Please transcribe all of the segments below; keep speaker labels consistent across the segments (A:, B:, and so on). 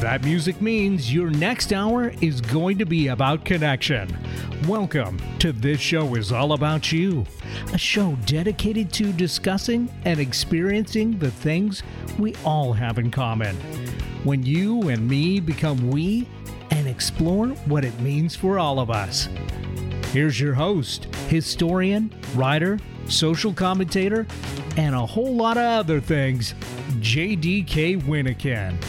A: That music means your next hour is going to be about connection. Welcome to This Show is All About You, a show dedicated to discussing and experiencing the things we all have in common. When you and me become we explore what it means for all of us. Here's your host, historian, writer, social commentator, and a whole lot of other things, JDK Wyneken.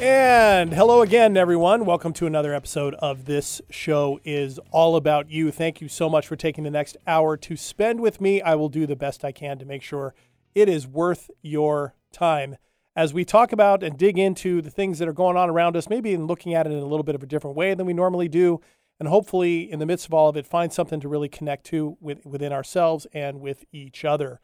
B: And hello again, everyone. Welcome to another episode of This Show is All About You. Thank you so much for taking the next hour to spend with me. I will do the best I can to make sure it is worth your time as we talk about and dig into the things that are going on around us, maybe in looking at it in a little bit of a different way than we normally do. And hopefully, in the midst of all of it, find something to really connect to with, within ourselves and with each other.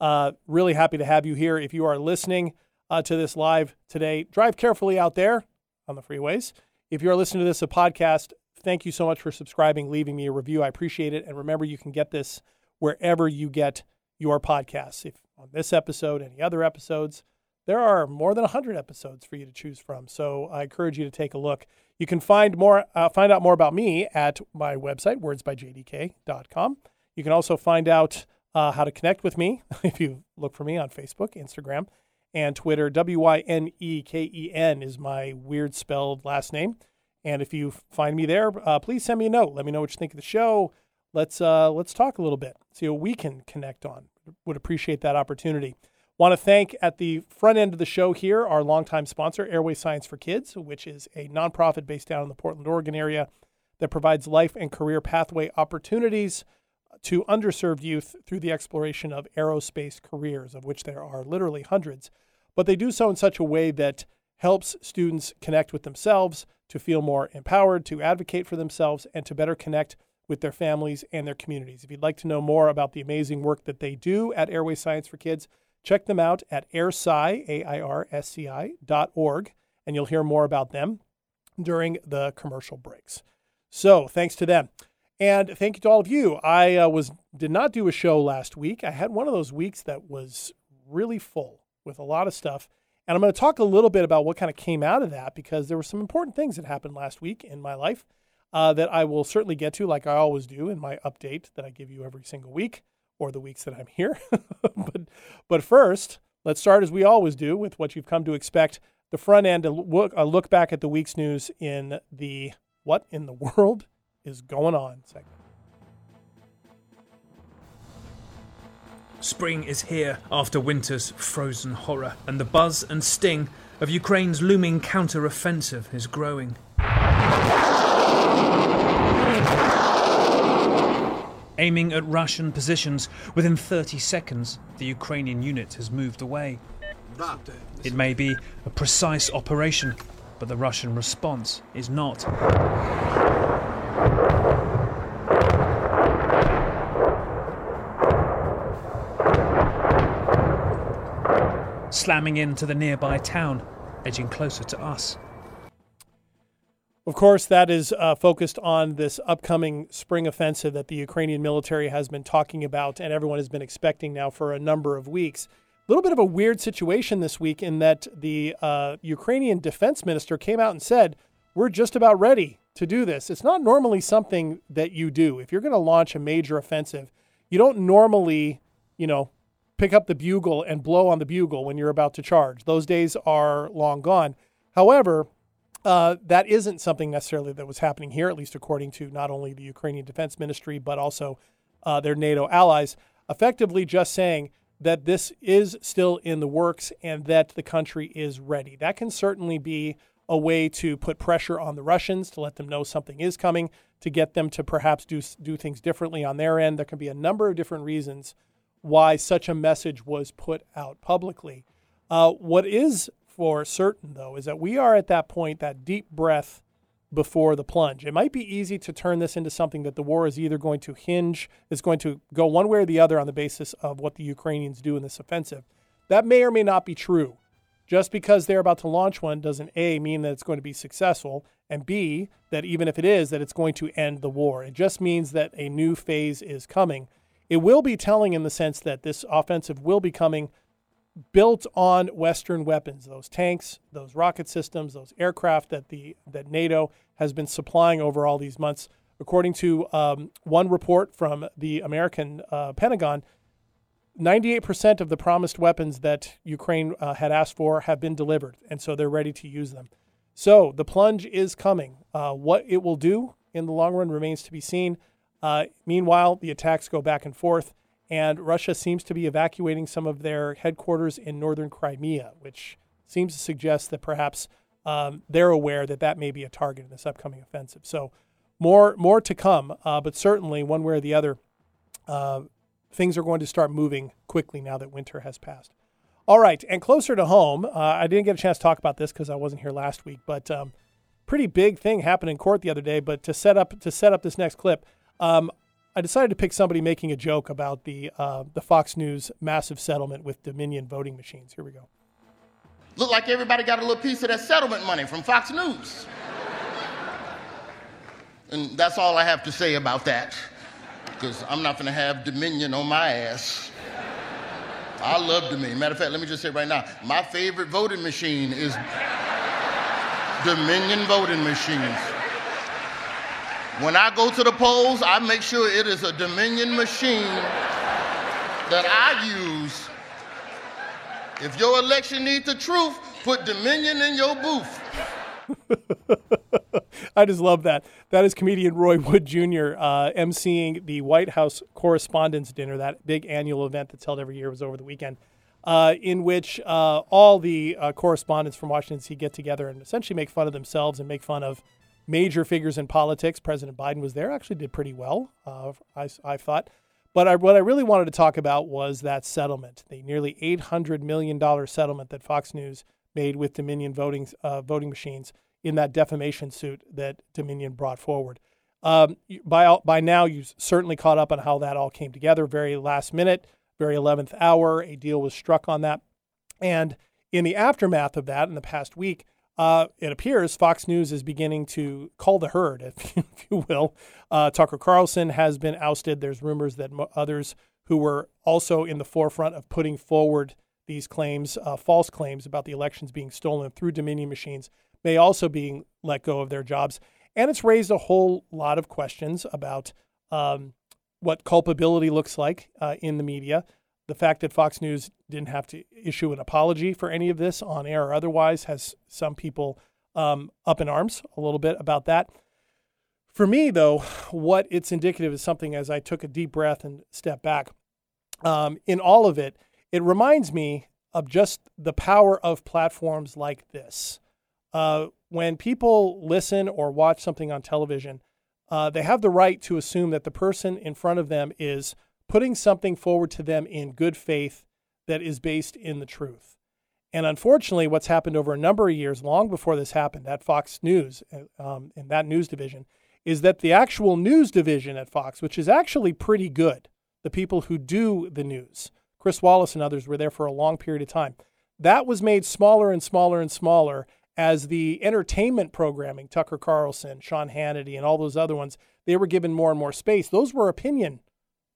B: Uh, really happy to have you here. If you are listening, uh, to this live today. Drive carefully out there on the freeways. If you're listening to this a podcast, thank you so much for subscribing, leaving me a review. I appreciate it. And remember, you can get this wherever you get your podcasts. If on this episode, any other episodes, there are more than 100 episodes for you to choose from. So I encourage you to take a look. You can find more, uh, find out more about me at my website, wordsbyjdk.com. You can also find out uh, how to connect with me if you look for me on Facebook, Instagram, and Twitter. W Y N E K E N is my weird spelled last name. And if you find me there, uh, please send me a note. Let me know what you think of the show. Let's uh, let's talk a little bit. See what we can connect on. Would appreciate that opportunity. Want to thank at the front end of the show here our longtime sponsor, Airway Science for Kids, which is a nonprofit based down in the Portland, Oregon area that provides life and career pathway opportunities to underserved youth through the exploration of aerospace careers, of which there are literally hundreds. But they do so in such a way that helps students connect with themselves, to feel more empowered, to advocate for themselves, and to better connect with their families and their communities. If you'd like to know more about the amazing work that they do at Airway Science for Kids, check them out at airsci, A-I-R-S-C-I, dot org, and you'll hear more about them during the commercial breaks. So thanks to them. And thank you to all of you. I uh, was did not do a show last week. I had one of those weeks that was really full with a lot of stuff. And I'm going to talk a little bit about what kind of came out of that because there were some important things that happened last week in my life uh, that I will certainly get to, like I always do in my update that I give you every single week or the weeks that I'm here. but, but first, let's start as we always do with what you've come to expect the front end, a look, a look back at the week's news in the What in the World is Going On segment.
C: Spring is here after winter's frozen horror, and the buzz and sting of Ukraine's looming counter-offensive is growing. Aiming at Russian positions, within 30 seconds, the Ukrainian unit has moved away. It may be a precise operation, but the Russian response is not. slamming into the nearby town, edging closer to us.
B: Of course, that is uh, focused on this upcoming spring offensive that the Ukrainian military has been talking about and everyone has been expecting now for a number of weeks. A little bit of a weird situation this week in that the uh, Ukrainian defense minister came out and said, We're just about ready to do this. It's not normally something that you do. If you're going to launch a major offensive, you don't normally, you know, pick up the bugle and blow on the bugle when you're about to charge. Those days are long gone. However, uh, that isn't something necessarily that was happening here, at least according to not only the Ukrainian Defense Ministry, but also uh, their NATO allies, effectively just saying that this is still in the works and that the country is ready. That can certainly be a way to put pressure on the Russians to let them know something is coming, to get them to perhaps do, do things differently on their end. There can be a number of different reasons why such a message was put out publicly. Uh, what is for certain, though, is that we are at that point, that deep breath before the plunge. It might be easy to turn this into something that the war is either going to hinge, is going to go one way or the other on the basis of what the Ukrainians do in this offensive. That may or may not be true. Just because they're about to launch one doesn't A, mean that it's going to be successful, and B, that even if it is, that it's going to end the war. It just means that a new phase is coming. It will be telling in the sense that this offensive will be coming built on Western weapons, those tanks, those rocket systems, those aircraft that the that NATO has been supplying over all these months. According to um, one report from the American uh, Pentagon, 98% of the promised weapons that Ukraine uh, had asked for have been delivered, and so they're ready to use them. So the plunge is coming. Uh, what it will do in the long run remains to be seen. Uh, meanwhile, the attacks go back and forth, and Russia seems to be evacuating some of their headquarters in northern Crimea, which seems to suggest that perhaps um, they're aware that that may be a target in this upcoming offensive. So more more to come, uh, but certainly one way or the other, uh, things are going to start moving quickly now that winter has passed. All right, and closer to home, uh, I didn't get a chance to talk about this because I wasn't here last week, but um, pretty big thing happened in court the other day. But to set up to set up this next clip, um, I decided to pick somebody making a joke about the uh, the Fox News massive settlement with Dominion voting machines. Here we go.
D: Look like everybody got a little piece of that settlement money from Fox News. and that's all I have to say about that because I'm not going to have Dominion on my ass. I love Dominion. Matter of fact, let me just say right now, my favorite voting machine is Dominion voting machines. When I go to the polls, I make sure it is a Dominion machine that I use. If your election needs the truth, put Dominion in your booth.
B: I just love that. That is comedian Roy Wood Jr. Uh, emceeing the White House Correspondents' Dinner, that big annual event that's held every year. Was over the weekend, uh, in which uh, all the uh, correspondents from Washington D.C. get together and essentially make fun of themselves and make fun of major figures in politics. President Biden was there, actually did pretty well, uh, I, I thought. But I, what I really wanted to talk about was that settlement, the nearly $800 million settlement that Fox News made with Dominion voting uh, voting machines in that defamation suit that Dominion brought forward. Um, by by now, you've certainly caught up on how that all came together. Very last minute, very eleventh hour, a deal was struck on that, and in the aftermath of that, in the past week, uh, it appears Fox News is beginning to call the herd, if, if you will. Uh, Tucker Carlson has been ousted. There's rumors that mo- others who were also in the forefront of putting forward these claims, uh, false claims about the elections being stolen through Dominion machines, may also be let go of their jobs. And it's raised a whole lot of questions about um, what culpability looks like uh, in the media. The fact that Fox News didn't have to issue an apology for any of this on air or otherwise has some people um, up in arms a little bit about that. For me, though, what it's indicative is something as I took a deep breath and stepped back. Um, in all of it, it reminds me of just the power of platforms like this. Uh, when people listen or watch something on television, uh, they have the right to assume that the person in front of them is putting something forward to them in good faith that is based in the truth. And unfortunately, what's happened over a number of years, long before this happened at Fox News, uh, um, in that news division, is that the actual news division at Fox, which is actually pretty good, the people who do the news, Chris Wallace and others were there for a long period of time. That was made smaller and smaller and smaller as the entertainment programming, Tucker Carlson, Sean Hannity, and all those other ones, they were given more and more space. Those were opinion,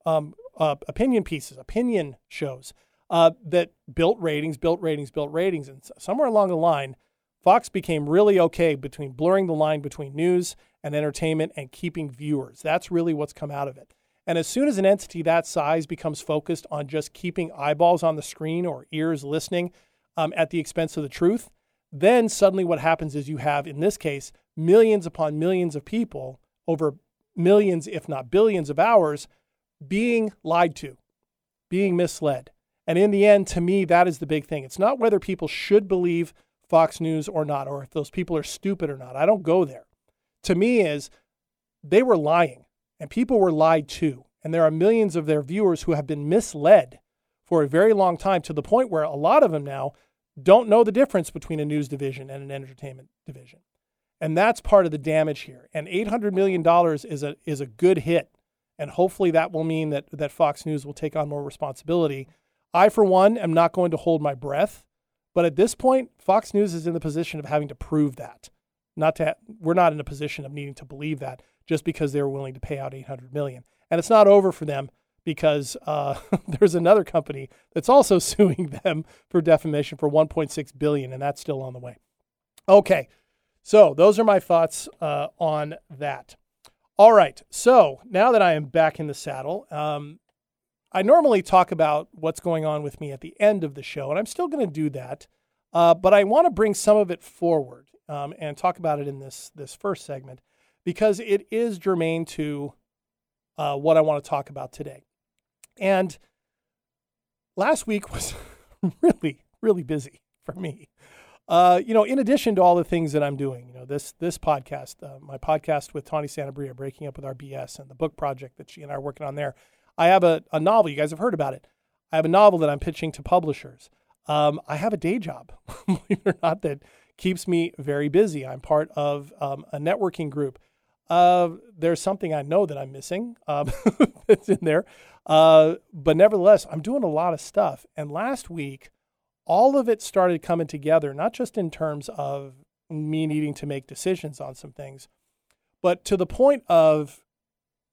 B: um, uh, opinion pieces, opinion shows uh, that built ratings, built ratings, built ratings, and somewhere along the line, Fox became really okay between blurring the line between news and entertainment and keeping viewers. That's really what's come out of it. And as soon as an entity that size becomes focused on just keeping eyeballs on the screen or ears listening um, at the expense of the truth, then suddenly what happens is you have, in this case, millions upon millions of people over millions, if not billions of hours being lied to, being misled. And in the end, to me, that is the big thing. It's not whether people should believe Fox News or not, or if those people are stupid or not. I don't go there. To me, is they were lying and people were lied to. And there are millions of their viewers who have been misled for a very long time to the point where a lot of them now don't know the difference between a news division and an entertainment division. And that's part of the damage here. And $800 million is a, is a good hit. And hopefully that will mean that, that Fox News will take on more responsibility. I, for one, am not going to hold my breath But at this point, Fox News is in the position of having to prove that. Not to, ha- we're not in a position of needing to believe that just because they were willing to pay out 800 million. And it's not over for them because uh, there's another company that's also suing them for defamation for 1.6 billion, and that's still on the way. Okay, so those are my thoughts uh, on that. All right, so now that I am back in the saddle, um, I normally talk about what's going on with me at the end of the show, and I'm still going to do that. Uh, but I want to bring some of it forward um, and talk about it in this this first segment because it is germane to uh, what I want to talk about today. And last week was really, really busy for me. Uh, you know, in addition to all the things that I'm doing, you know, this this podcast, uh, my podcast with Tawny Santabria, Breaking Up with Our BS, and the book project that she and I are working on there. I have a, a novel. You guys have heard about it. I have a novel that I'm pitching to publishers. Um, I have a day job, believe it or not, that keeps me very busy. I'm part of um, a networking group. Uh, there's something I know that I'm missing um, that's in there. Uh, but nevertheless, I'm doing a lot of stuff. And last week, all of it started coming together, not just in terms of me needing to make decisions on some things, but to the point of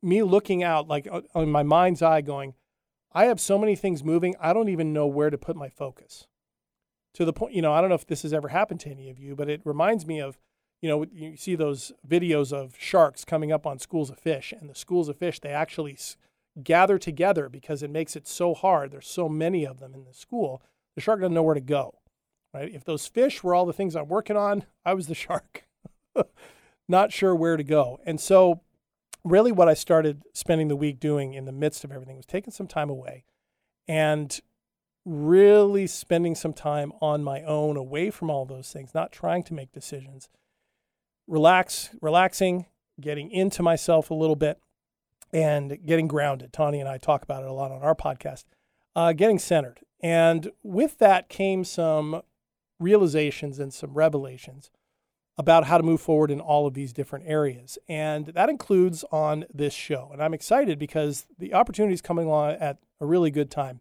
B: me looking out, like uh, on my mind's eye, going, I have so many things moving, I don't even know where to put my focus. To the point, you know, I don't know if this has ever happened to any of you, but it reminds me of, you know, you see those videos of sharks coming up on schools of fish, and the schools of fish, they actually gather together because it makes it so hard. There's so many of them in the school. The shark doesn't know where to go, right? If those fish were all the things I'm working on, I was the shark, not sure where to go. And so really what I started spending the week doing in the midst of everything was taking some time away and really spending some time on my own away from all those things, not trying to make decisions. Relax, relaxing, getting into myself a little bit and getting grounded. Tawny and I talk about it a lot on our podcast. Uh, getting centered. And with that came some realizations and some revelations about how to move forward in all of these different areas. And that includes on this show. And I'm excited because the opportunity is coming along at a really good time.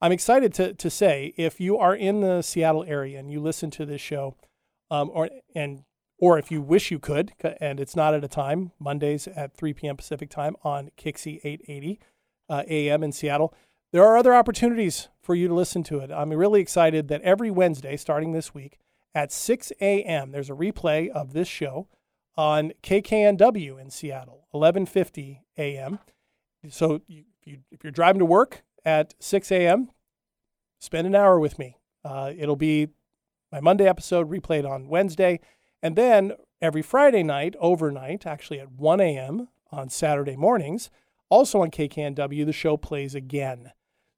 B: I'm excited to, to say if you are in the Seattle area and you listen to this show, um, or and or if you wish you could, and it's not at a time, Mondays at 3 p.m. Pacific time on KIXI 880 uh, AM in Seattle, there are other opportunities for you to listen to it. I'm really excited that every Wednesday, starting this week, at 6 a.m. There's a replay of this show on KKNW in Seattle, 11:50 a.m. So you, if you're driving to work at 6 a.m., spend an hour with me. Uh, it'll be my Monday episode replayed on Wednesday, and then every Friday night, overnight, actually at 1 a.m. on Saturday mornings, also on KKNW, the show plays again.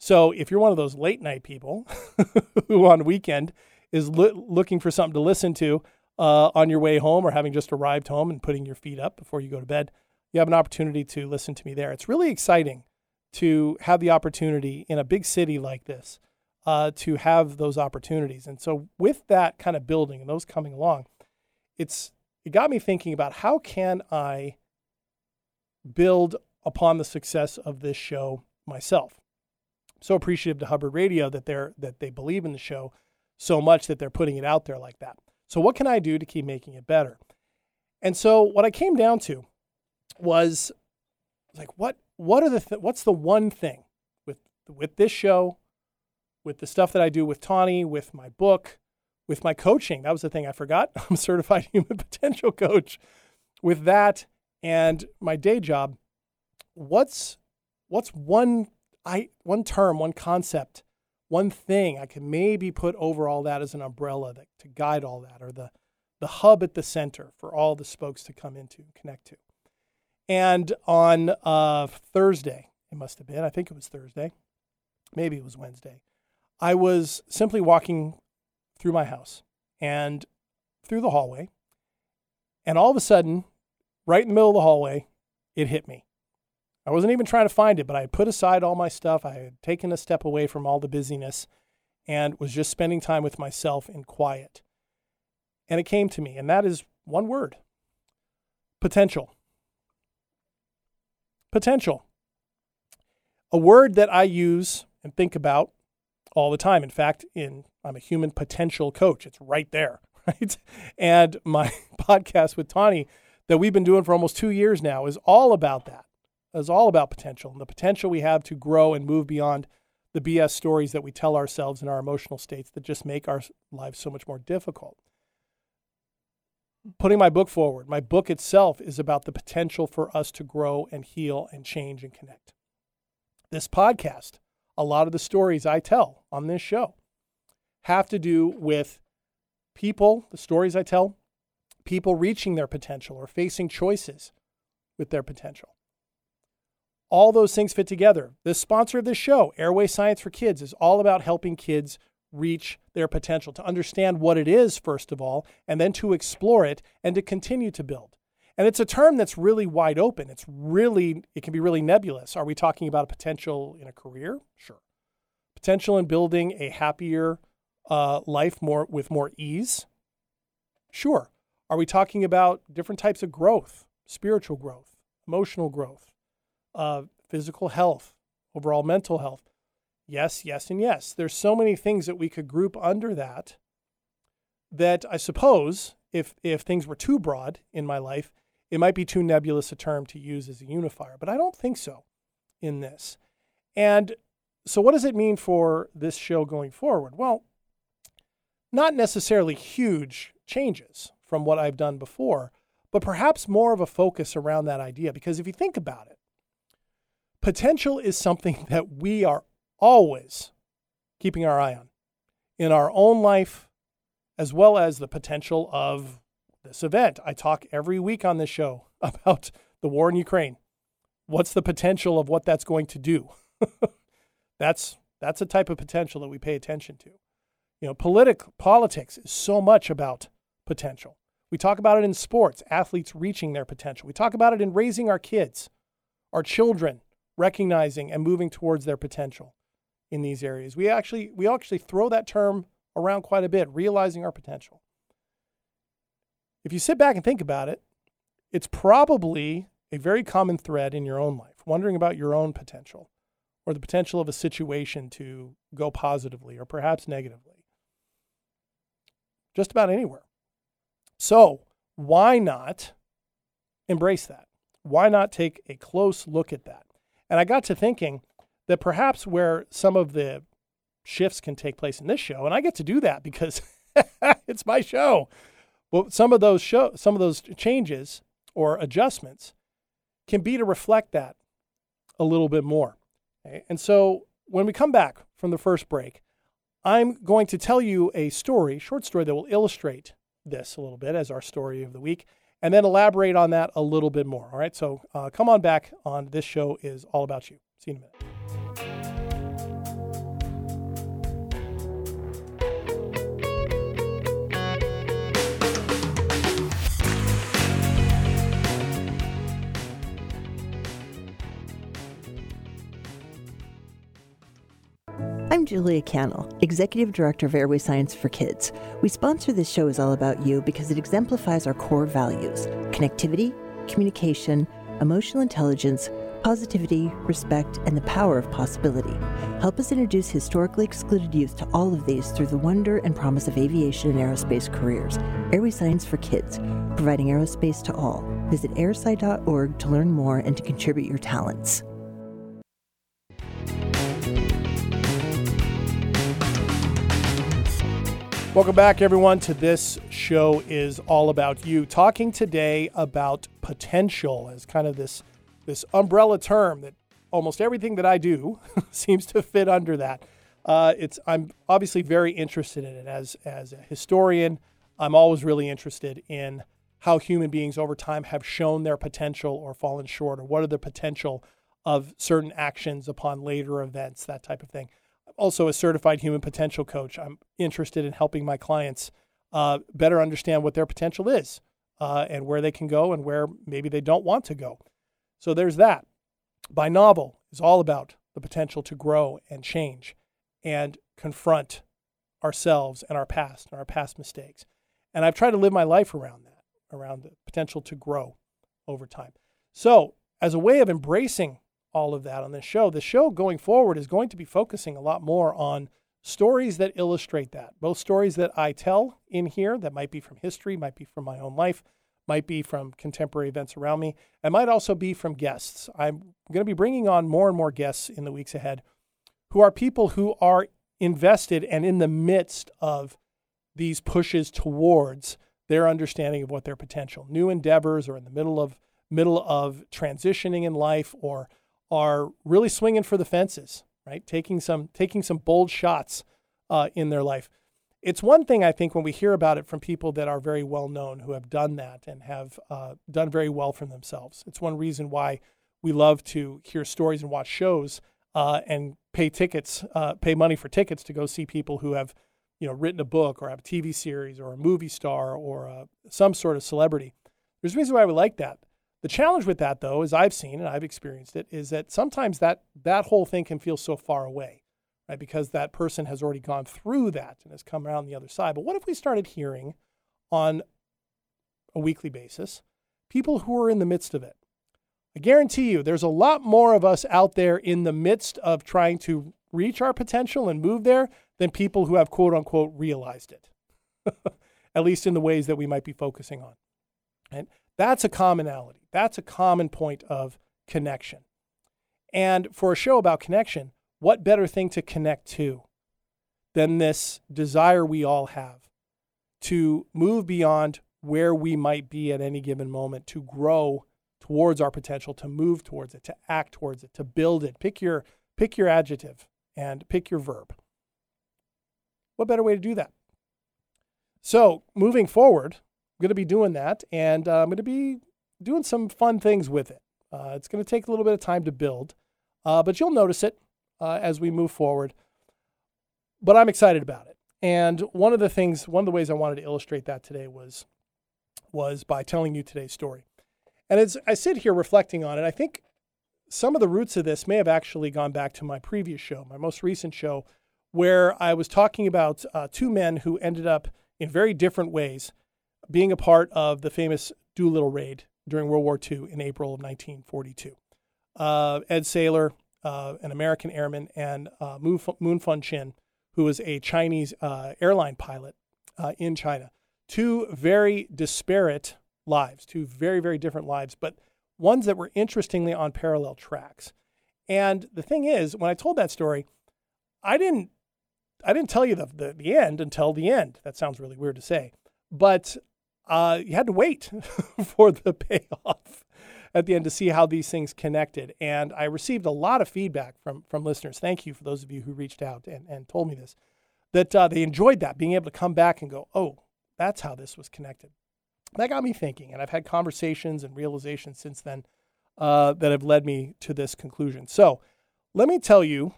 B: So if you're one of those late night people who on weekend is looking for something to listen to uh, on your way home or having just arrived home and putting your feet up before you go to bed, you have an opportunity to listen to me there. It's really exciting to have the opportunity in a big city like this uh, to have those opportunities. And so, with that kind of building and those coming along, it's it got me thinking about how can I build upon the success of this show myself. So appreciative to Hubbard Radio that they're that they believe in the show so much that they're putting it out there like that. So, what can I do to keep making it better? And so, what I came down to was like, what what are the th- what's the one thing with with this show, with the stuff that I do with Tawny, with my book, with my coaching? That was the thing I forgot. I'm certified human potential coach. With that and my day job, what's what's one I one term, one concept one thing I can maybe put over all that as an umbrella that, to guide all that, or the, the hub at the center for all the spokes to come into connect to. And on uh, Thursday, it must have been, I think it was Thursday, maybe it was Wednesday, I was simply walking through my house and through the hallway. And all of a sudden, right in the middle of the hallway, it hit me. I wasn't even trying to find it, but I had put aside all my stuff. I had taken a step away from all the busyness and was just spending time with myself in quiet. And it came to me, and that is one word potential. Potential. A word that I use and think about all the time. In fact, in I'm a human potential coach. It's right there, right? And my podcast with Tawny that we've been doing for almost two years now is all about that. It's all about potential and the potential we have to grow and move beyond the BS stories that we tell ourselves in our emotional states that just make our lives so much more difficult. Putting my book forward, my book itself is about the potential for us to grow and heal and change and connect. This podcast, a lot of the stories I tell on this show have to do with people, the stories I tell, people reaching their potential or facing choices with their potential. All those things fit together. The sponsor of this show, Airway Science for Kids, is all about helping kids reach their potential, to understand what it is, first of all, and then to explore it and to continue to build. And it's a term that's really wide open. It's really, it can be really nebulous. Are we talking about a potential in a career? Sure. Potential in building a happier uh, life more with more ease? Sure. Are we talking about different types of growth, spiritual growth, emotional growth, uh, physical health, overall mental health. Yes, yes, and yes. There's so many things that we could group under that that I suppose if if things were too broad in my life, it might be too nebulous a term to use as a unifier, but I don't think so in this. And so what does it mean for this show going forward? Well, not necessarily huge changes from what I've done before, but perhaps more of a focus around that idea because if you think about it, potential is something that we are always keeping our eye on in our own life, as well as the potential of this event. I talk every week on this show about the war in Ukraine. What's the potential of what that's going to do? that's that's a type of potential that we pay attention to. You know, politic politics is so much about potential. We talk about it in sports, athletes reaching their potential. We talk about it in raising our kids, our children, recognizing and moving towards their potential in these areas. We actually we actually throw that term around quite a bit, realizing our potential. If you sit back and think about it, it's probably a very common thread in your own life, wondering about your own potential or the potential of a situation to go positively or perhaps negatively. Just about anywhere. So, why not embrace that? Why not take a close look at that? And I got to thinking that perhaps where some of the shifts can take place in this show, and I get to do that because it's my show. Well, some of those show, some of those changes or adjustments can be to reflect that a little bit more. Okay? And so when we come back from the first break, I'm going to tell you a story, short story that will illustrate this a little bit as our story of the week and then elaborate on that a little bit more. All right. So uh, come on back on this show is all about you. See you in a minute.
E: I'm Julia Cannell, Executive Director of Airway Science for Kids. We sponsor this show is all about you because it exemplifies our core values connectivity, communication, emotional intelligence, positivity, respect, and the power of possibility. Help us introduce historically excluded youth to all of these through the wonder and promise of aviation and aerospace careers. Airway Science for Kids, providing aerospace to all. Visit airsci.org to learn more and to contribute your talents.
B: Welcome back, everyone, to this show is all about you. Talking today about potential as kind of this this umbrella term that almost everything that I do seems to fit under that. Uh, it's I'm obviously very interested in it as as a historian. I'm always really interested in how human beings over time have shown their potential or fallen short, or what are the potential of certain actions upon later events, that type of thing also a certified human potential coach. I'm interested in helping my clients uh, better understand what their potential is uh, and where they can go and where maybe they don't want to go. So there's that. By novel is all about the potential to grow and change and confront ourselves and our past and our past mistakes. And I've tried to live my life around that, around the potential to grow over time. So, as a way of embracing all of that on this show. The show going forward is going to be focusing a lot more on stories that illustrate that. Both stories that I tell in here that might be from history, might be from my own life, might be from contemporary events around me, and might also be from guests. I'm going to be bringing on more and more guests in the weeks ahead who are people who are invested and in the midst of these pushes towards their understanding of what their potential new endeavors or in the middle of middle of transitioning in life or are really swinging for the fences right taking some taking some bold shots uh, in their life it's one thing I think when we hear about it from people that are very well known who have done that and have uh, done very well for themselves. It's one reason why we love to hear stories and watch shows uh, and pay tickets, uh, pay money for tickets to go see people who have, you know, written a book or have a TV series or a movie star or uh, some sort of celebrity. There's a reason why we like that. The challenge with that, though, as I've seen and I've experienced it, is that sometimes that that whole thing can feel so far away right? Because that person has already gone through that and has come around the other side. But what if we started hearing on a weekly basis people who are in the midst of it? I guarantee you there's a lot more of us out there in the midst of trying to reach our potential and move there than people who have quote unquote realized it, at least in the ways that we might be focusing on. And that's a commonality. That's a common point of connection. And for a show about connection, what better thing to connect to than this desire we all have to move beyond where we might be at any given moment, to grow towards our potential, to move towards it, to act towards it, to build it. Pick your pick your adjective and pick your verb. What better way to do that? So, moving forward, going to be doing that, and uh, I'm going to be doing some fun things with it. Uh, it's going to take a little bit of time to build, uh, but you'll notice it uh, as we move forward. But I'm excited about it. And one of the things, one of the ways I wanted to illustrate that today was, was by telling you today's story. And as I sit here reflecting on it, I think some of the roots of this may have actually gone back to my previous show, my most recent show, where I was talking about uh, two men who ended up in very different ways being a part of the famous Doolittle raid during World War II in April of 1942. Uh, Ed Saylor uh, an American airman, and uh, Moon Fun Chin, who was a Chinese uh, airline pilot uh, in China. Two very disparate lives, two very, very different lives, but ones that were interestingly on parallel tracks. And the thing is, when I told that story, I didn't I didn't tell you the, the, the end until the end. That sounds really weird to say, but uh, you had to wait for the payoff at the end to see how these things connected. And I received a lot of feedback from from listeners. Thank you for those of you who reached out and, and told me this, that uh, they enjoyed that, being able to come back and go, oh, that's how this was connected. That got me thinking, and I've had conversations and realizations since then uh, that have led me to this conclusion. So let me tell you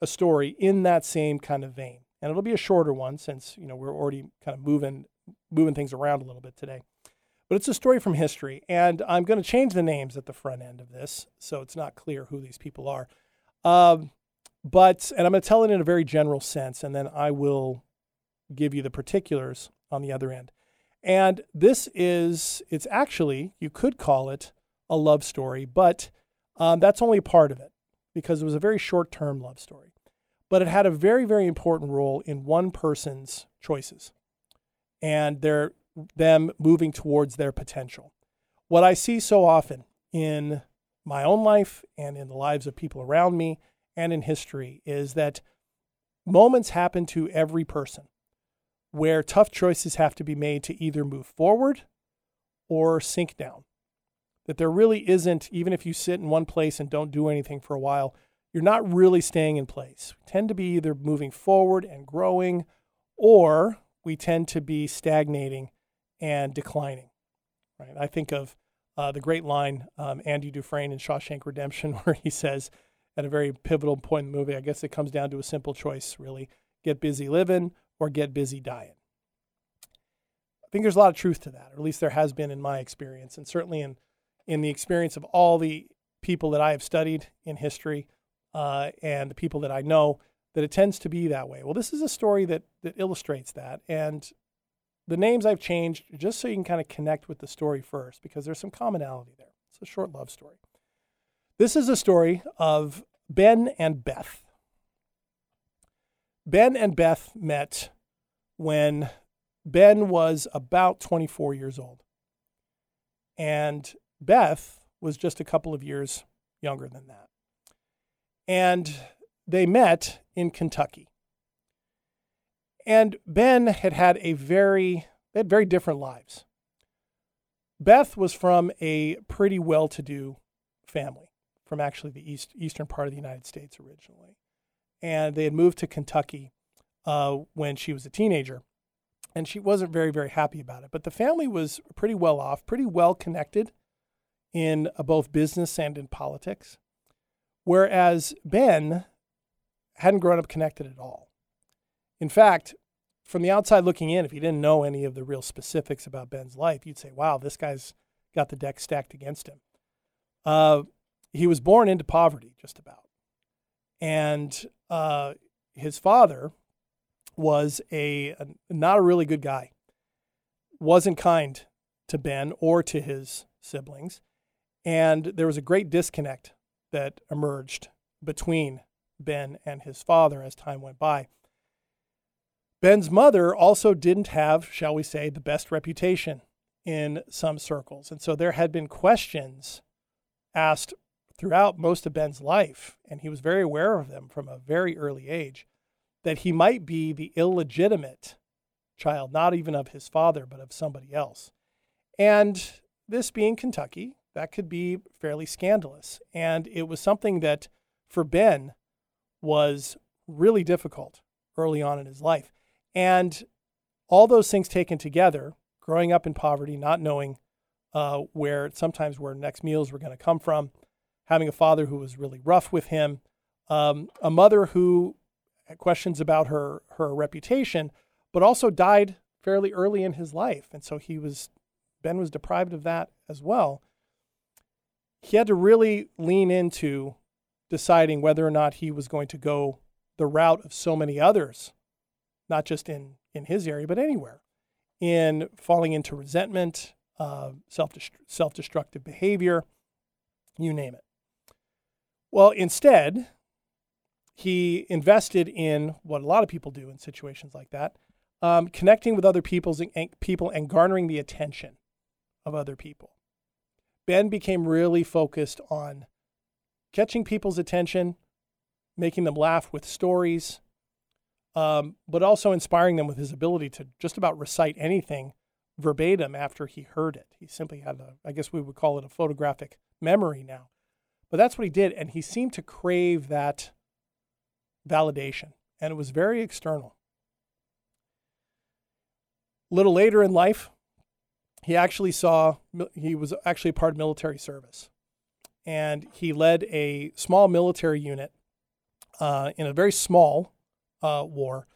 B: a story in that same kind of vein, and it'll be a shorter one since you know we're already kind of moving moving things around a little bit today but it's a story from history. And I'm going to change the names at the front end of this so it's not clear who these people are. Um, but, and I'm going to tell it in a very general sense, and then I will give you the particulars on the other end. And this is, it's actually, you could call it a love story, but um, that's only a part of it because it was a very short term love story. But it had a very, very important role in one person's choices and their them moving towards their potential. What I see so often in my own life and in the lives of people around me and in history is that moments happen to every person where tough choices have to be made to either move forward or sink down. That there really isn't, even if you sit in one place and don't do anything for a while, you're not really staying in place. We tend to be either moving forward and growing, or we tend to be stagnating and declining. Right? I think of uh, the great line um, Andy Dufresne in Shawshank Redemption, where he says, at a very pivotal point in the movie, I guess it comes down to a simple choice, really: get busy living or get busy dying. I think there's a lot of truth to that, or at least there has been in my experience, and certainly in in the experience of all the people that I have studied in history uh, and the people that I know, that it tends to be that way. Well, this is a story that that illustrates that, and the names I've changed just so you can kind of connect with the story first because there's some commonality there. It's a short love story. This is a story of Ben and Beth. Ben and Beth met when Ben was about 24 years old. And Beth was just a couple of years younger than that. And they met in Kentucky. And Ben had had a very, they had very different lives. Beth was from a pretty well to do family from actually the east, eastern part of the United States originally. And they had moved to Kentucky uh, when she was a teenager. And she wasn't very, very happy about it. But the family was pretty well off, pretty well connected in uh, both business and in politics. Whereas Ben hadn't grown up connected at all. In fact, from the outside looking in, if you didn't know any of the real specifics about Ben's life, you'd say, wow, this guy's got the deck stacked against him. Uh, he was born into poverty, just about. And uh, his father was a, a not a really good guy, wasn't kind to Ben or to his siblings. And there was a great disconnect that emerged between Ben and his father as time went by. Ben's mother also didn't have, shall we say, the best reputation in some circles. And so there had been questions asked throughout most of Ben's life, and he was very aware of them from a very early age, that he might be the illegitimate child, not even of his father, but of somebody else. And this being Kentucky, that could be fairly scandalous. And it was something that for Ben was really difficult early on in his life. And all those things taken together, growing up in poverty, not knowing uh, where sometimes where next meals were going to come from, having a father who was really rough with him, um, a mother who had questions about her her reputation, but also died fairly early in his life, and so he was Ben was deprived of that as well. He had to really lean into deciding whether or not he was going to go the route of so many others not just in, in his area, but anywhere, in falling into resentment, uh, self destructive behavior, you name it. Well, instead, he invested in what a lot of people do in situations like that, um, connecting with other people's and, people and garnering the attention of other people. Ben became really focused on catching people's attention, making them laugh with stories, um, but also inspiring them with his ability to just about recite anything verbatim after he heard it. He simply had a, I guess we would call it a photographic memory now. But that's what he did. And he seemed to crave that validation. And it was very external. A little later in life, he actually saw, he was actually part of military service. And he led a small military unit uh, in a very small uh, war,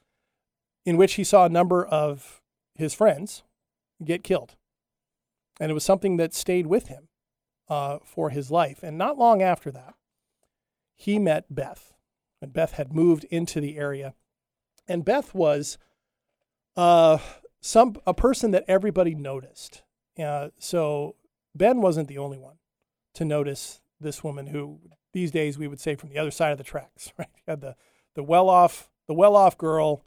B: in which he saw a number of his friends get killed. And it was something that stayed with him uh, for his life. And not long after that, he met Beth. And Beth had moved into the area. And Beth was uh, some a person that everybody noticed. Uh, so Ben wasn't the only one to notice this woman who these days we would say from the other side of the tracks, right? You had the, the well off the well-off girl,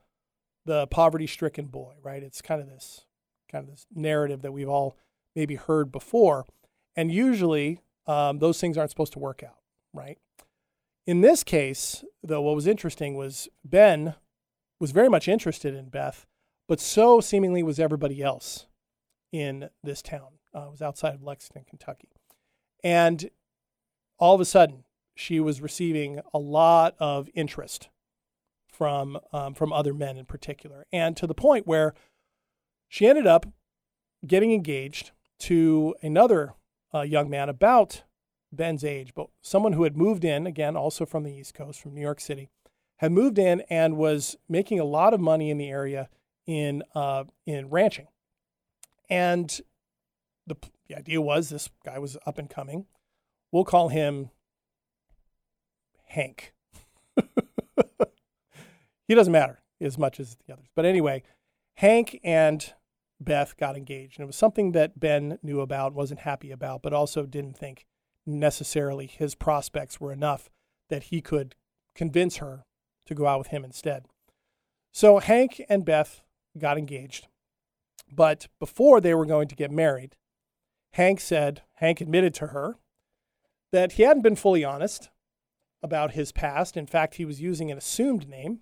B: the poverty-stricken boy, right? It's kind of this kind of this narrative that we've all maybe heard before, and usually um, those things aren't supposed to work out, right? In this case, though, what was interesting was Ben was very much interested in Beth, but so seemingly was everybody else in this town. Uh, was outside of Lexington, Kentucky, and all of a sudden, she was receiving a lot of interest from um, from other men in particular, and to the point where she ended up getting engaged to another uh, young man about Ben's age, but someone who had moved in again, also from the East Coast, from New York City, had moved in and was making a lot of money in the area in uh, in ranching, and the, the idea was this guy was up and coming. We'll call him Hank. he doesn't matter as much as the others. But anyway, Hank and Beth got engaged. And it was something that Ben knew about, wasn't happy about, but also didn't think necessarily his prospects were enough that he could convince her to go out with him instead. So Hank and Beth got engaged. But before they were going to get married, Hank said, Hank admitted to her that he hadn't been fully honest about his past. In fact, he was using an assumed name.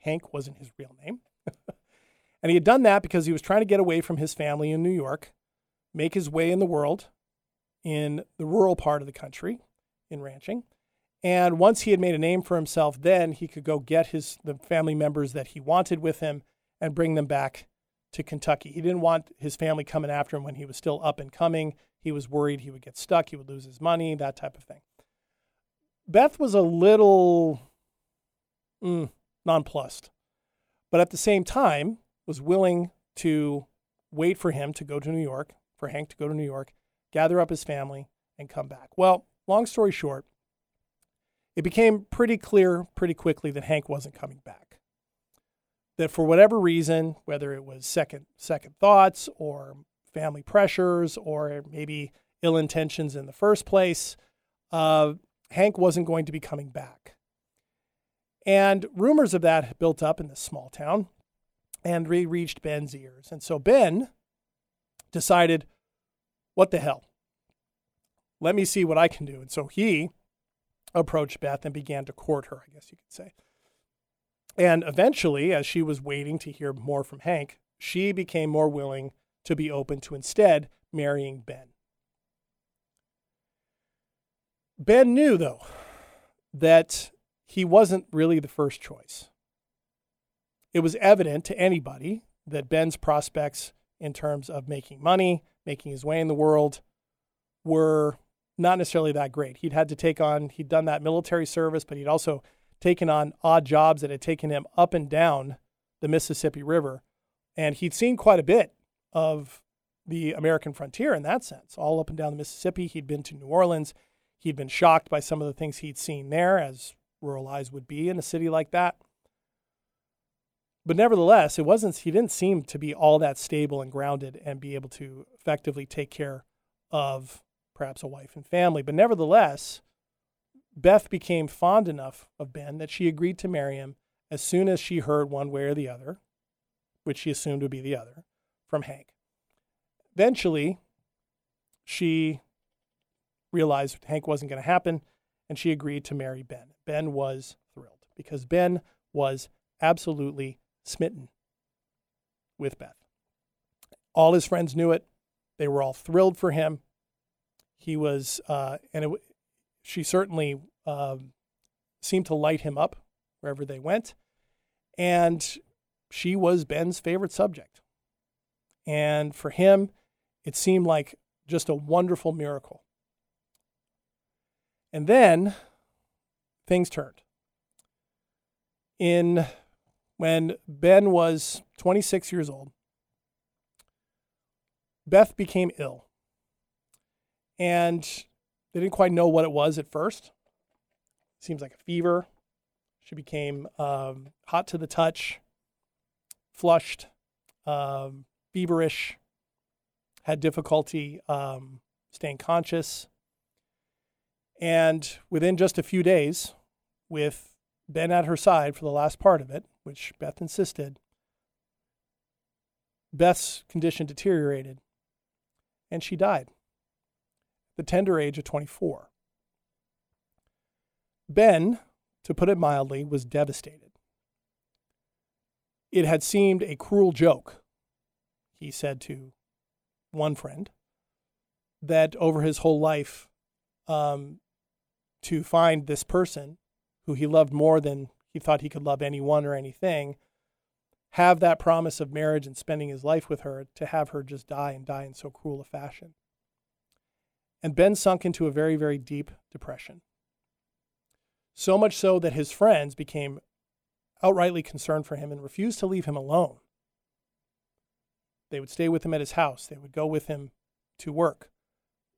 B: Hank wasn't his real name. and he had done that because he was trying to get away from his family in New York, make his way in the world in the rural part of the country in ranching. And once he had made a name for himself, then he could go get his the family members that he wanted with him and bring them back to Kentucky. He didn't want his family coming after him when he was still up and coming. He was worried he would get stuck, he would lose his money, that type of thing. Beth was a little mm, nonplussed, but at the same time was willing to wait for him to go to New York, for Hank to go to New York, gather up his family, and come back. Well, long story short, it became pretty clear pretty quickly that Hank wasn't coming back. That for whatever reason, whether it was second second thoughts or family pressures or maybe ill intentions in the first place, uh, Hank wasn't going to be coming back. And rumors of that built up in this small town and re- reached Ben's ears. And so Ben decided, what the hell? Let me see what I can do. And so he approached Beth and began to court her, I guess you could say. And eventually, as she was waiting to hear more from Hank, she became more willing to be open to instead marrying Ben. Ben knew, though, that he wasn't really the first choice. It was evident to anybody that Ben's prospects in terms of making money, making his way in the world, were not necessarily that great. He'd had to take on, he'd done that military service, but he'd also taken on odd jobs that had taken him up and down the Mississippi River. And he'd seen quite a bit of the American frontier in that sense, all up and down the Mississippi. He'd been to New Orleans. He'd been shocked by some of the things he'd seen there, as rural eyes would be in a city like that. But nevertheless, it wasn't he didn't seem to be all that stable and grounded and be able to effectively take care of perhaps a wife and family. But nevertheless, Beth became fond enough of Ben that she agreed to marry him as soon as she heard one way or the other, which she assumed would be the other, from Hank. Eventually, she realized Hank wasn't going to happen, and she agreed to marry Ben. Ben was thrilled because Ben was absolutely smitten with Beth. All his friends knew it. They were all thrilled for him. He was, uh, and it, she certainly um, seemed to light him up wherever they went. And she was Ben's favorite subject. And for him, it seemed like just a wonderful miracle and then things turned. In when Ben was 26 years old, Beth became ill. And they didn't quite know what it was at first. Seems like a fever. She became um, hot to the touch, flushed, um, feverish, had difficulty um, staying conscious. And within just a few days, with Ben at her side for the last part of it, which Beth insisted, Beth's condition deteriorated and she died the tender age of 24. Ben, to put it mildly, was devastated. It had seemed a cruel joke, he said to one friend, that over his whole life, um, to find this person who he loved more than he thought he could love anyone or anything, have that promise of marriage and spending his life with her, to have her just die and die in so cruel a fashion. And Ben sunk into a very, very deep depression. So much so that his friends became outrightly concerned for him and refused to leave him alone. They would stay with him at his house, they would go with him to work,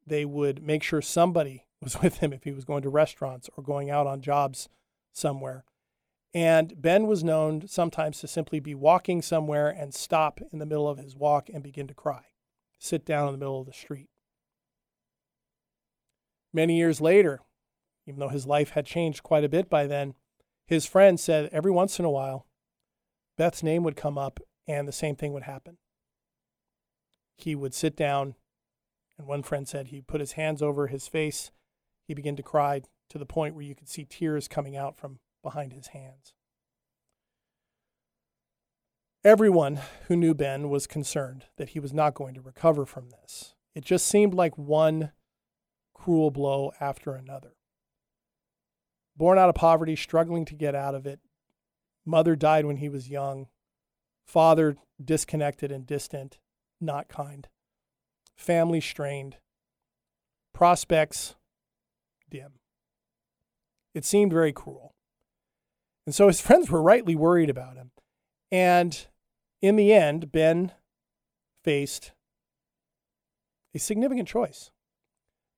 B: they would make sure somebody was with him if he was going to restaurants or going out on jobs somewhere. And Ben was known sometimes to simply be walking somewhere and stop in the middle of his walk and begin to cry, sit down in the middle of the street. Many years later, even though his life had changed quite a bit by then, his friend said every once in a while, Beth's name would come up and the same thing would happen. He would sit down, and one friend said he put his hands over his face. He began to cry to the point where you could see tears coming out from behind his hands. Everyone who knew Ben was concerned that he was not going to recover from this. It just seemed like one cruel blow after another. Born out of poverty, struggling to get out of it, mother died when he was young, father disconnected and distant, not kind, family strained, prospects dim. It seemed very cruel. And so his friends were rightly worried about him. And in the end, Ben faced a significant choice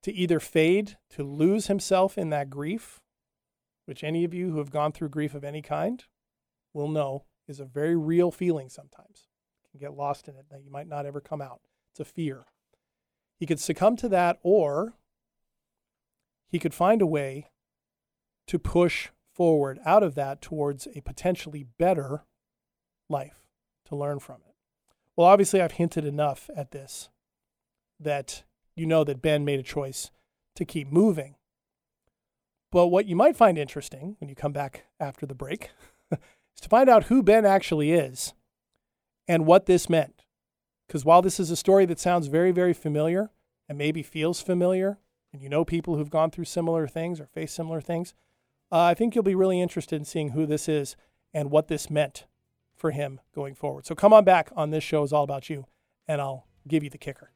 B: to either fade, to lose himself in that grief, which any of you who have gone through grief of any kind will know is a very real feeling sometimes. You can get lost in it that you might not ever come out. It's a fear. He could succumb to that, or he could find a way to push forward out of that towards a potentially better life to learn from it. Well, obviously, I've hinted enough at this that you know that Ben made a choice to keep moving. But what you might find interesting when you come back after the break is to find out who Ben actually is and what this meant. Because while this is a story that sounds very, very familiar and maybe feels familiar, and you know people who've gone through similar things or faced similar things, uh, I think you'll be really interested in seeing who this is and what this meant for him going forward. So come on back on this show is all about you, and I'll give you the kicker.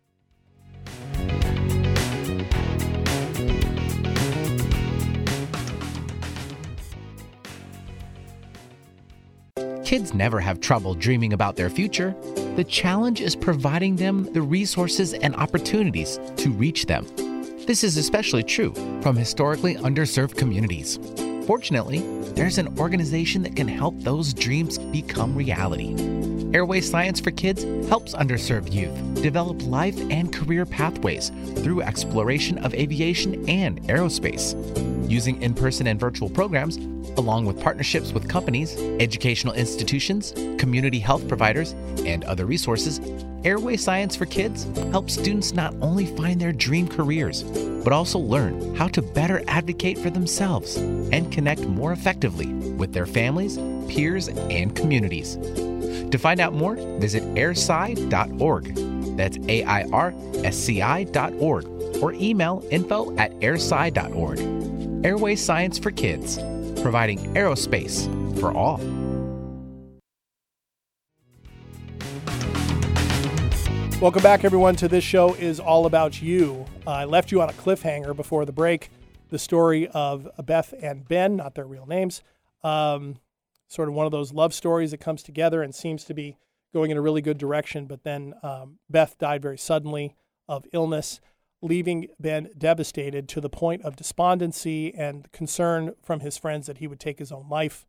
F: Kids never have trouble dreaming about their future. The challenge is providing them the resources and opportunities to reach them. This is especially true from historically underserved communities. Fortunately, there's an organization that can help those dreams become reality. Airway Science for Kids helps underserved youth develop life and career pathways through exploration of aviation and aerospace. Using in person and virtual programs, along with partnerships with companies, educational institutions, community health providers, and other resources, Airway Science for Kids helps students not only find their dream careers, but also learn how to better advocate for themselves and connect more effectively with their families, peers, and communities. To find out more, visit airsci.org. That's A I R S C I.org or email info at airsci.org. Airway Science for Kids, providing aerospace for all.
B: Welcome back, everyone, to this show is all about you. Uh, I left you on a cliffhanger before the break. The story of Beth and Ben, not their real names, um, sort of one of those love stories that comes together and seems to be going in a really good direction. But then um, Beth died very suddenly of illness, leaving Ben devastated to the point of despondency and concern from his friends that he would take his own life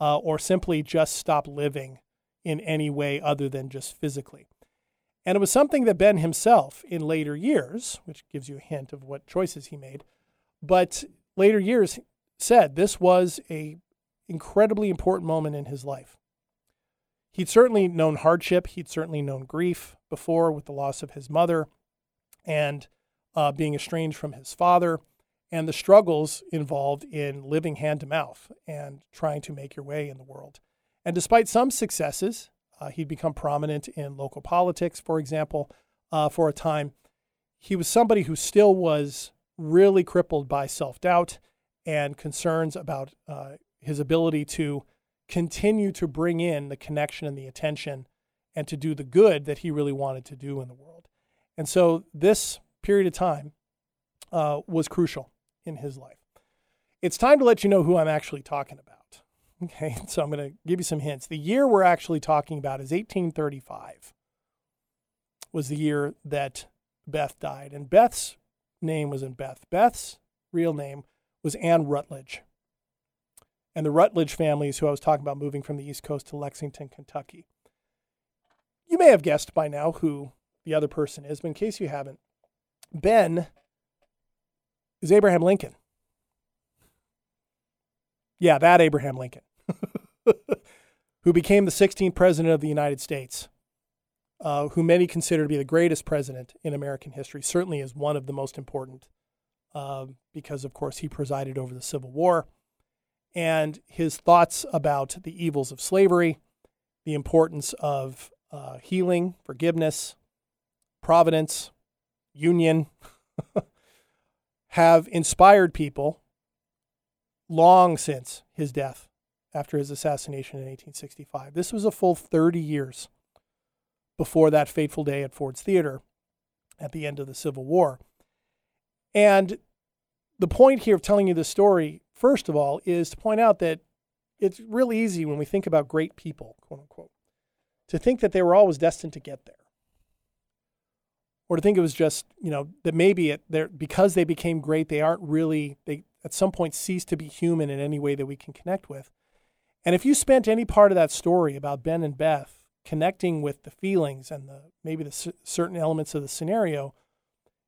B: uh, or simply just stop living in any way other than just physically. And it was something that Ben himself, in later years, which gives you a hint of what choices he made, but later years said this was a incredibly important moment in his life. He'd certainly known hardship. He'd certainly known grief before with the loss of his mother and uh, being estranged from his father and the struggles involved in living hand to mouth and trying to make your way in the world. And despite some successes, uh, he'd become prominent in local politics, for example, uh, for a time. He was somebody who still was really crippled by self doubt and concerns about uh, his ability to continue to bring in the connection and the attention and to do the good that he really wanted to do in the world. And so this period of time uh, was crucial in his life. It's time to let you know who I'm actually talking about. Okay, so I'm going to give you some hints. The year we're actually talking about is 1835. Was the year that Beth died, and Beth's name was in Beth. Beth's real name was Anne Rutledge. And the Rutledge families, who I was talking about moving from the East Coast to Lexington, Kentucky. You may have guessed by now who the other person is, but in case you haven't, Ben is Abraham Lincoln. Yeah, that Abraham Lincoln. who became the 16th president of the United States, uh, who many consider to be the greatest president in American history, certainly is one of the most important, uh, because, of course, he presided over the Civil War. And his thoughts about the evils of slavery, the importance of uh, healing, forgiveness, providence, union, have inspired people long since his death after his assassination in 1865. This was a full 30 years before that fateful day at Ford's Theater at the end of the Civil War. And the point here of telling you this story, first of all, is to point out that it's really easy when we think about great people, quote unquote, to think that they were always destined to get there. Or to think it was just, you know, that maybe it, because they became great, they aren't really, they at some point cease to be human in any way that we can connect with. And if you spent any part of that story about Ben and Beth connecting with the feelings and the maybe the certain elements of the scenario,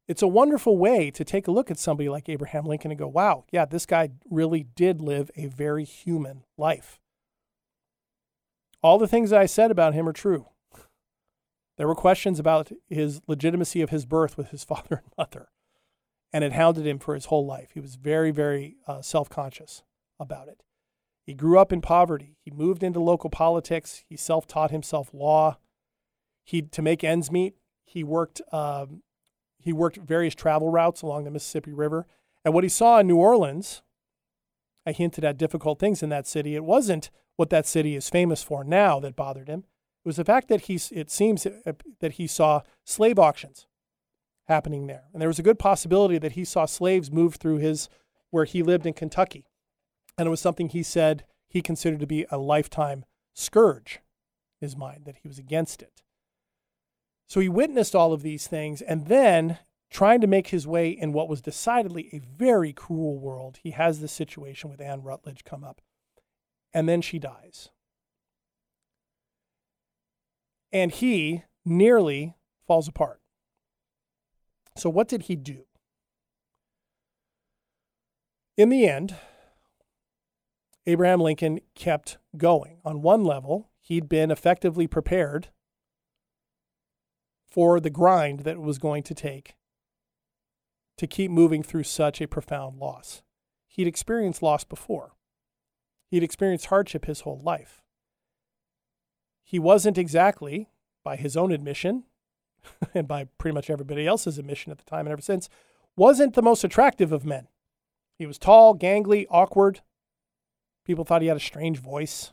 B: it's a wonderful way to take a look at somebody like Abraham Lincoln and go, wow, yeah, this guy really did live a very human life. All the things that I said about him are true. There were questions about his legitimacy of his birth with his father and mother, and it hounded him for his whole life. He was very, very uh, self conscious about it. He grew up in poverty. He moved into local politics. He self taught himself law. He, to make ends meet, he worked, um, he worked various travel routes along the Mississippi River. And what he saw in New Orleans, I hinted at difficult things in that city. It wasn't what that city is famous for now that bothered him. It was the fact that he, it seems uh, that he saw slave auctions happening there. And there was a good possibility that he saw slaves move through his, where he lived in Kentucky and it was something he said he considered to be a lifetime scourge in his mind, that he was against it. So he witnessed all of these things, and then trying to make his way in what was decidedly a very cruel world, he has this situation with Anne Rutledge come up, and then she dies. And he nearly falls apart. So, what did he do? In the end, Abraham Lincoln kept going. On one level, he'd been effectively prepared for the grind that it was going to take to keep moving through such a profound loss. He'd experienced loss before, he'd experienced hardship his whole life. He wasn't exactly, by his own admission, and by pretty much everybody else's admission at the time and ever since, wasn't the most attractive of men. He was tall, gangly, awkward, People thought he had a strange voice.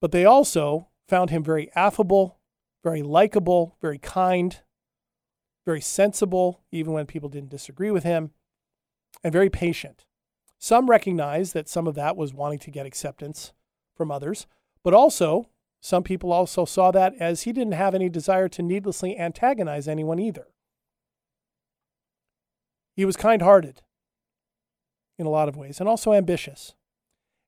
B: But they also found him very affable, very likable, very kind, very sensible, even when people didn't disagree with him, and very patient. Some recognized that some of that was wanting to get acceptance from others, but also some people also saw that as he didn't have any desire to needlessly antagonize anyone either. He was kind hearted in a lot of ways and also ambitious.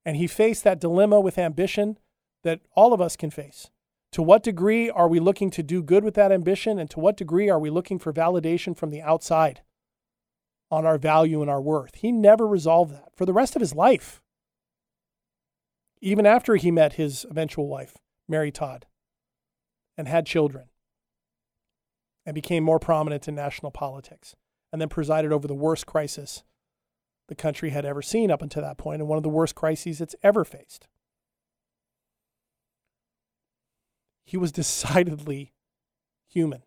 B: And he faced that dilemma with ambition that all of us can face. To what degree are we looking to do good with that ambition? And to what degree are we looking for validation from the outside on our value and our worth? He never resolved that for the rest of his life. Even after he met his eventual wife, Mary Todd, and had children and became more prominent in national politics, and then presided over the worst crisis the country had ever seen up until that point and one of the worst crises it's ever faced. He was decidedly human.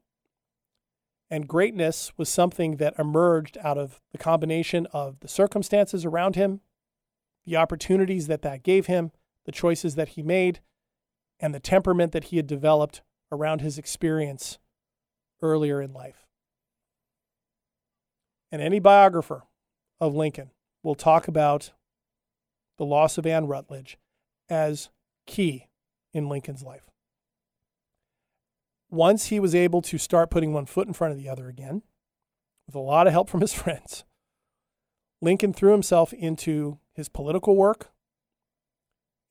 B: And greatness was something that emerged out of the combination of the circumstances around him, the opportunities that that gave him, the choices that he made, and the temperament that he had developed around his experience earlier in life. And any biographer of Lincoln will talk about the loss of Anne Rutledge as key in Lincoln's life. Once he was able to start putting one foot in front of the other again, with a lot of help from his friends, Lincoln threw himself into his political work,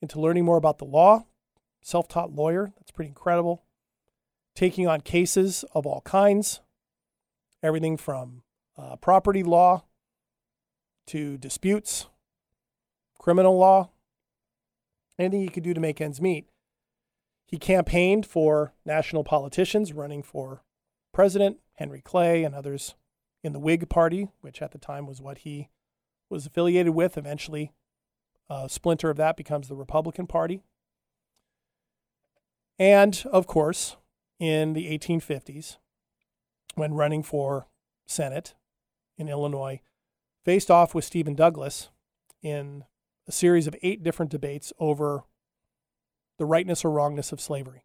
B: into learning more about the law, self taught lawyer. That's pretty incredible. Taking on cases of all kinds, everything from uh, property law to disputes, criminal law, anything he could do to make ends meet. He campaigned for national politicians running for president, Henry Clay and others in the Whig Party, which at the time was what he was affiliated with. Eventually, a splinter of that becomes the Republican Party. And of course, in the 1850s, when running for Senate in Illinois, faced off with Stephen Douglas in a series of eight different debates over the rightness or wrongness of slavery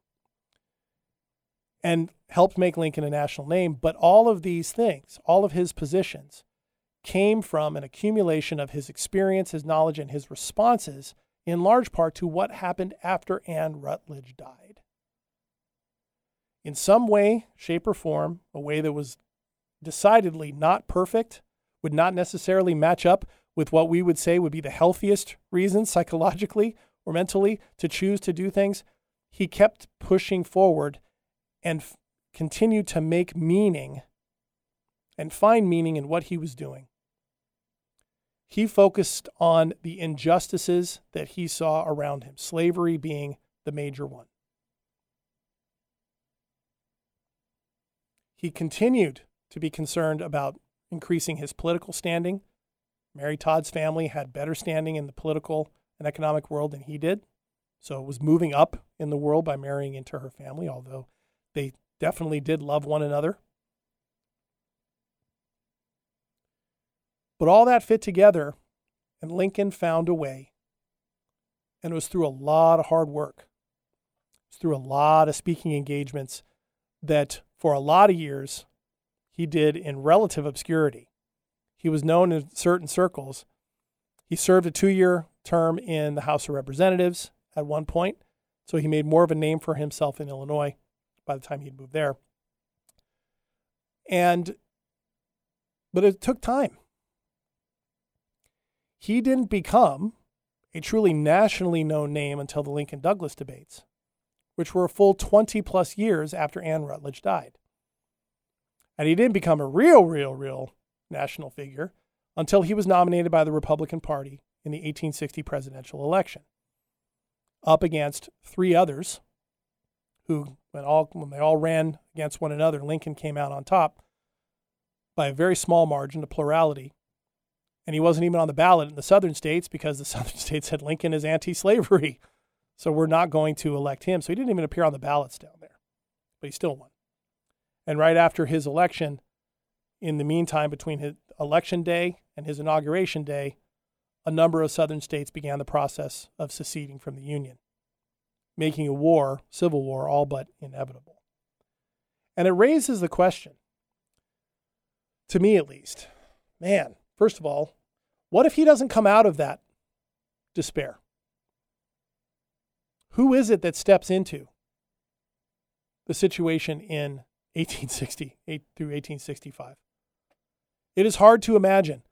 B: and helped make Lincoln a national name. But all of these things, all of his positions, came from an accumulation of his experience, his knowledge, and his responses, in large part to what happened after Anne Rutledge died. In some way, shape, or form, a way that was decidedly not perfect, would not necessarily match up with what we would say would be the healthiest reasons psychologically or mentally to choose to do things, he kept pushing forward and f- continued to make meaning and find meaning in what he was doing. He focused on the injustices that he saw around him, slavery being the major one. He continued to be concerned about increasing his political standing. Mary Todd's family had better standing in the political and economic world than he did. So it was moving up in the world by marrying into her family, although they definitely did love one another. But all that fit together, and Lincoln found a way. And it was through a lot of hard work. It was through a lot of speaking engagements that for a lot of years he did in relative obscurity. He was known in certain circles. He served a two year term in the House of Representatives at one point, so he made more of a name for himself in Illinois by the time he'd moved there. And, but it took time. He didn't become a truly nationally known name until the Lincoln Douglas debates, which were a full 20 plus years after Anne Rutledge died. And he didn't become a real, real, real national figure until he was nominated by the Republican Party in the 1860 presidential election, up against three others who when all when they all ran against one another, Lincoln came out on top by a very small margin, a plurality. And he wasn't even on the ballot in the southern states because the southern states said Lincoln is anti-slavery. So we're not going to elect him. So he didn't even appear on the ballots down there. But he still won. And right after his election, in the meantime, between his election day and his inauguration day, a number of southern states began the process of seceding from the Union making a war, civil war, all but inevitable. And it raises the question, to me at least, man, first of all, what if he doesn't come out of that despair? Who is it that steps into the situation in 1860 through 1865? It is hard to imagine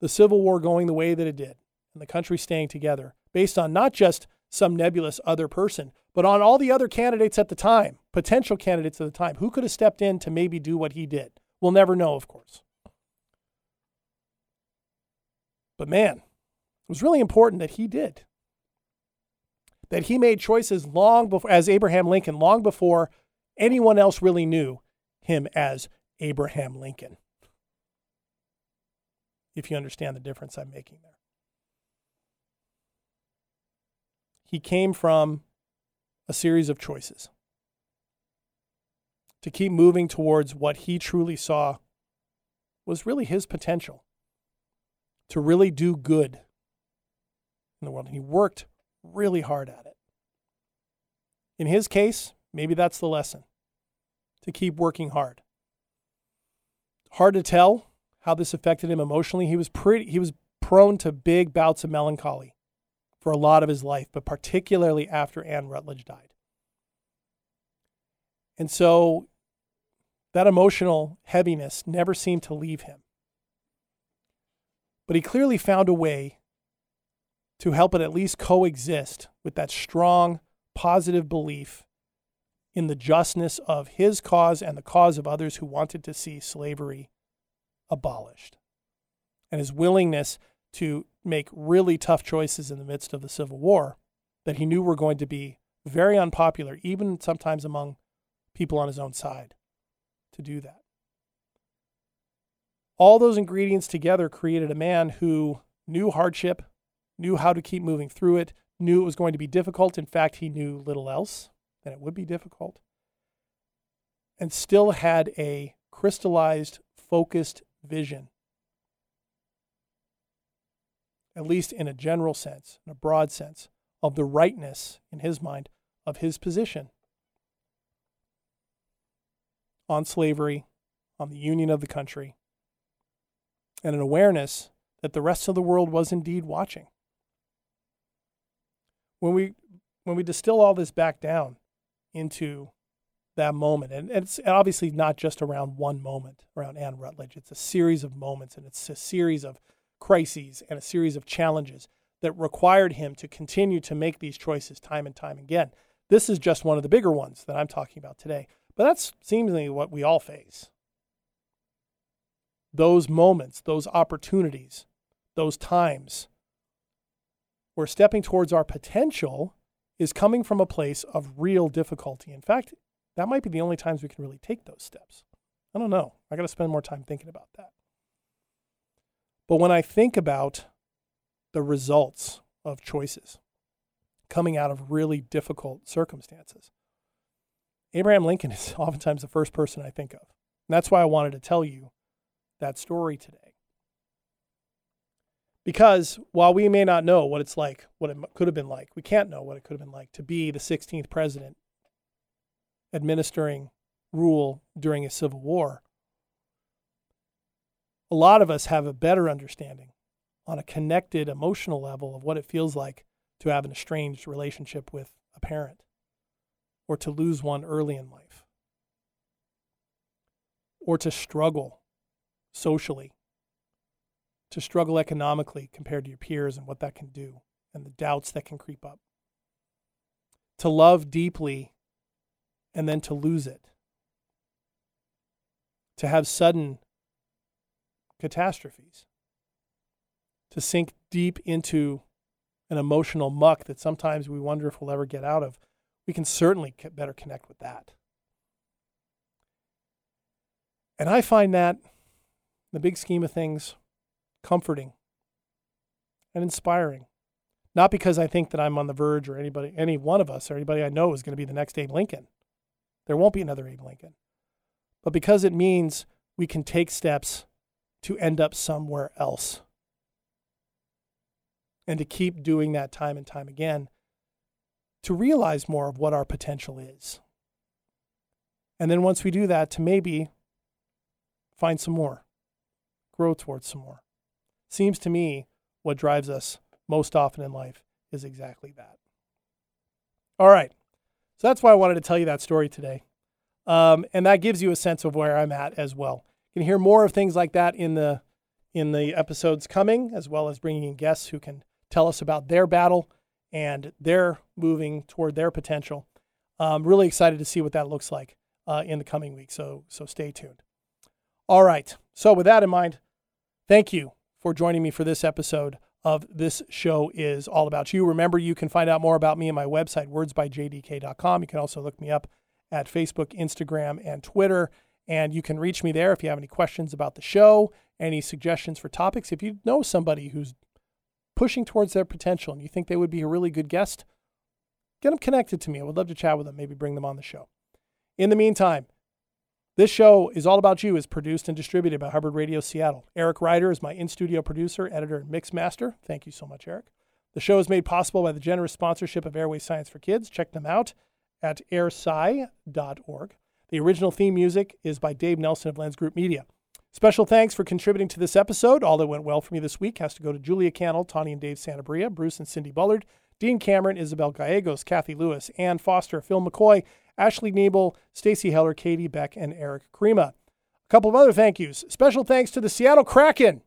B: the Civil War going the way that it did and the country staying together based on not just some nebulous other person, but on all the other candidates at the time, potential candidates at the time, who could have stepped in to maybe do what he did? We'll never know, of course. But man, it was really important that he did. That he made choices long before, as Abraham Lincoln, long before anyone else really knew him as Abraham Lincoln. If you understand the difference I'm making there. he came from a series of choices to keep moving towards what he truly saw was really his potential to really do good in the world. And he worked really hard at it. In his case, maybe that's the lesson to keep working hard. Hard to tell how this affected him emotionally. He was pretty he was prone to big bouts of melancholy for a lot of his life, but particularly after Anne Rutledge died. And so that emotional heaviness never seemed to leave him. But he clearly found a way to help it at least coexist with that strong, positive belief in the justness of his cause and the cause of others who wanted to see slavery abolished. And his willingness to make really tough choices in the midst of the Civil War that he knew were going to be very unpopular, even sometimes among people on his own side, to do that. All those ingredients together created a man who knew hardship, knew how to keep moving through it, knew it was going to be difficult. In fact, he knew little else than it would be difficult, and still had a crystallized, focused vision, at least in a general sense, in a broad sense, of the rightness in his mind of his position on slavery, on the union of the country, and an awareness that the rest of the world was indeed watching. When we when we distill all this back down into that moment, and it's obviously not just around one moment around Anne Rutledge, it's a series of moments and it's a series of crises and a series of challenges that required him to continue to make these choices time and time again. This is just one of the bigger ones that I'm talking about today. But that's seemingly what we all face those moments, those opportunities, those times where stepping towards our potential is coming from a place of real difficulty. In fact, that might be the only times we can really take those steps. I don't know. I got to spend more time thinking about that. But when I think about the results of choices coming out of really difficult circumstances, Abraham Lincoln is oftentimes the first person I think of. And that's why I wanted to tell you that story today. Because while we may not know what it's like, what it could have been like, we can't know what it could have been like to be the 16th president administering rule during a civil war. A lot of us have a better understanding on a connected emotional level of what it feels like to have an estranged relationship with a parent or to lose one early in life or to struggle socially, to struggle economically compared to your peers and what that can do, and the doubts that can creep up. To love deeply and then to lose it. To have sudden catastrophes. To sink deep into an emotional muck that sometimes we wonder if we'll ever get out of. We can certainly better connect with that. And I find that the big scheme of things, comforting and inspiring. Not because I think that I'm on the verge or anybody, any one of us or anybody I know is going to be the next Abe Lincoln. There won't be another Abe Lincoln. But because it means we can take steps to end up somewhere else. And to keep doing that time and time again to realize more of what our potential is. And then once we do that, to maybe find some more grow towards some more. Seems to me what drives us most often in life is exactly that. All right. So that's why I wanted to tell you that story today. Um, and that gives you a sense of where I'm at as well. You can hear more of things like that in the in the episodes coming, as well as bringing in guests who can tell us about their battle and their moving toward their potential. I'm really excited to see what that looks like uh, in the coming weeks. So so stay tuned. All right. So with that in mind, Thank you for joining me for this episode of This Show is All About You. Remember, you can find out more about me on my website, wordsbyjdk.com. You can also look me up at Facebook, Instagram, and Twitter. And you can reach me there if you have any questions about the show, any suggestions for topics. If you know somebody who's pushing towards their potential and you think they would be a really good guest, get them connected to me. I would love to chat with them, maybe bring them on the show. In the meantime, this show is all about you is produced and distributed by Hubbard Radio Seattle. Eric Ryder is my in-studio producer, editor, and mix master. Thank you so much, Eric. The show is made possible by the generous sponsorship of Airway Science for Kids. Check them out at airsci.org. The original theme music is by Dave Nelson of Lens Group Media. Special thanks for contributing to this episode. All that went well for me this week has to go to Julia Cannell, Tawny and Dave Santabria, Bruce and Cindy Bullard, Dean Cameron, Isabel Gallegos, Kathy Lewis, Ann Foster, Phil McCoy, Ashley Nebel, Stacy Heller, Katie Beck, and Eric Krima. A couple of other thank yous. Special thanks to the Seattle Kraken.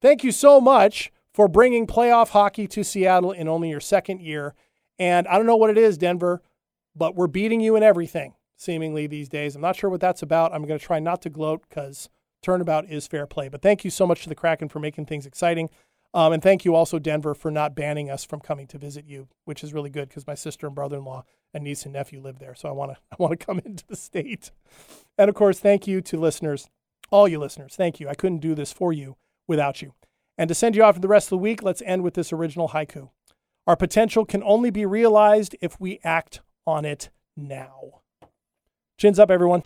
B: Thank you so much for bringing playoff hockey to Seattle in only your second year. And I don't know what it is, Denver, but we're beating you in everything, seemingly, these days. I'm not sure what that's about. I'm going to try not to gloat because turnabout is fair play. But thank you so much to the Kraken for making things exciting. Um, and thank you also, Denver, for not banning us from coming to visit you, which is really good because my sister and brother-in-law and niece and nephew live there. So I want to I want to come into the state. And of course, thank you to listeners, all you listeners. Thank you. I couldn't do this for you without you. And to send you off for the rest of the week, let's end with this original haiku. Our potential can only be realized if we act on it now. Chins up, everyone.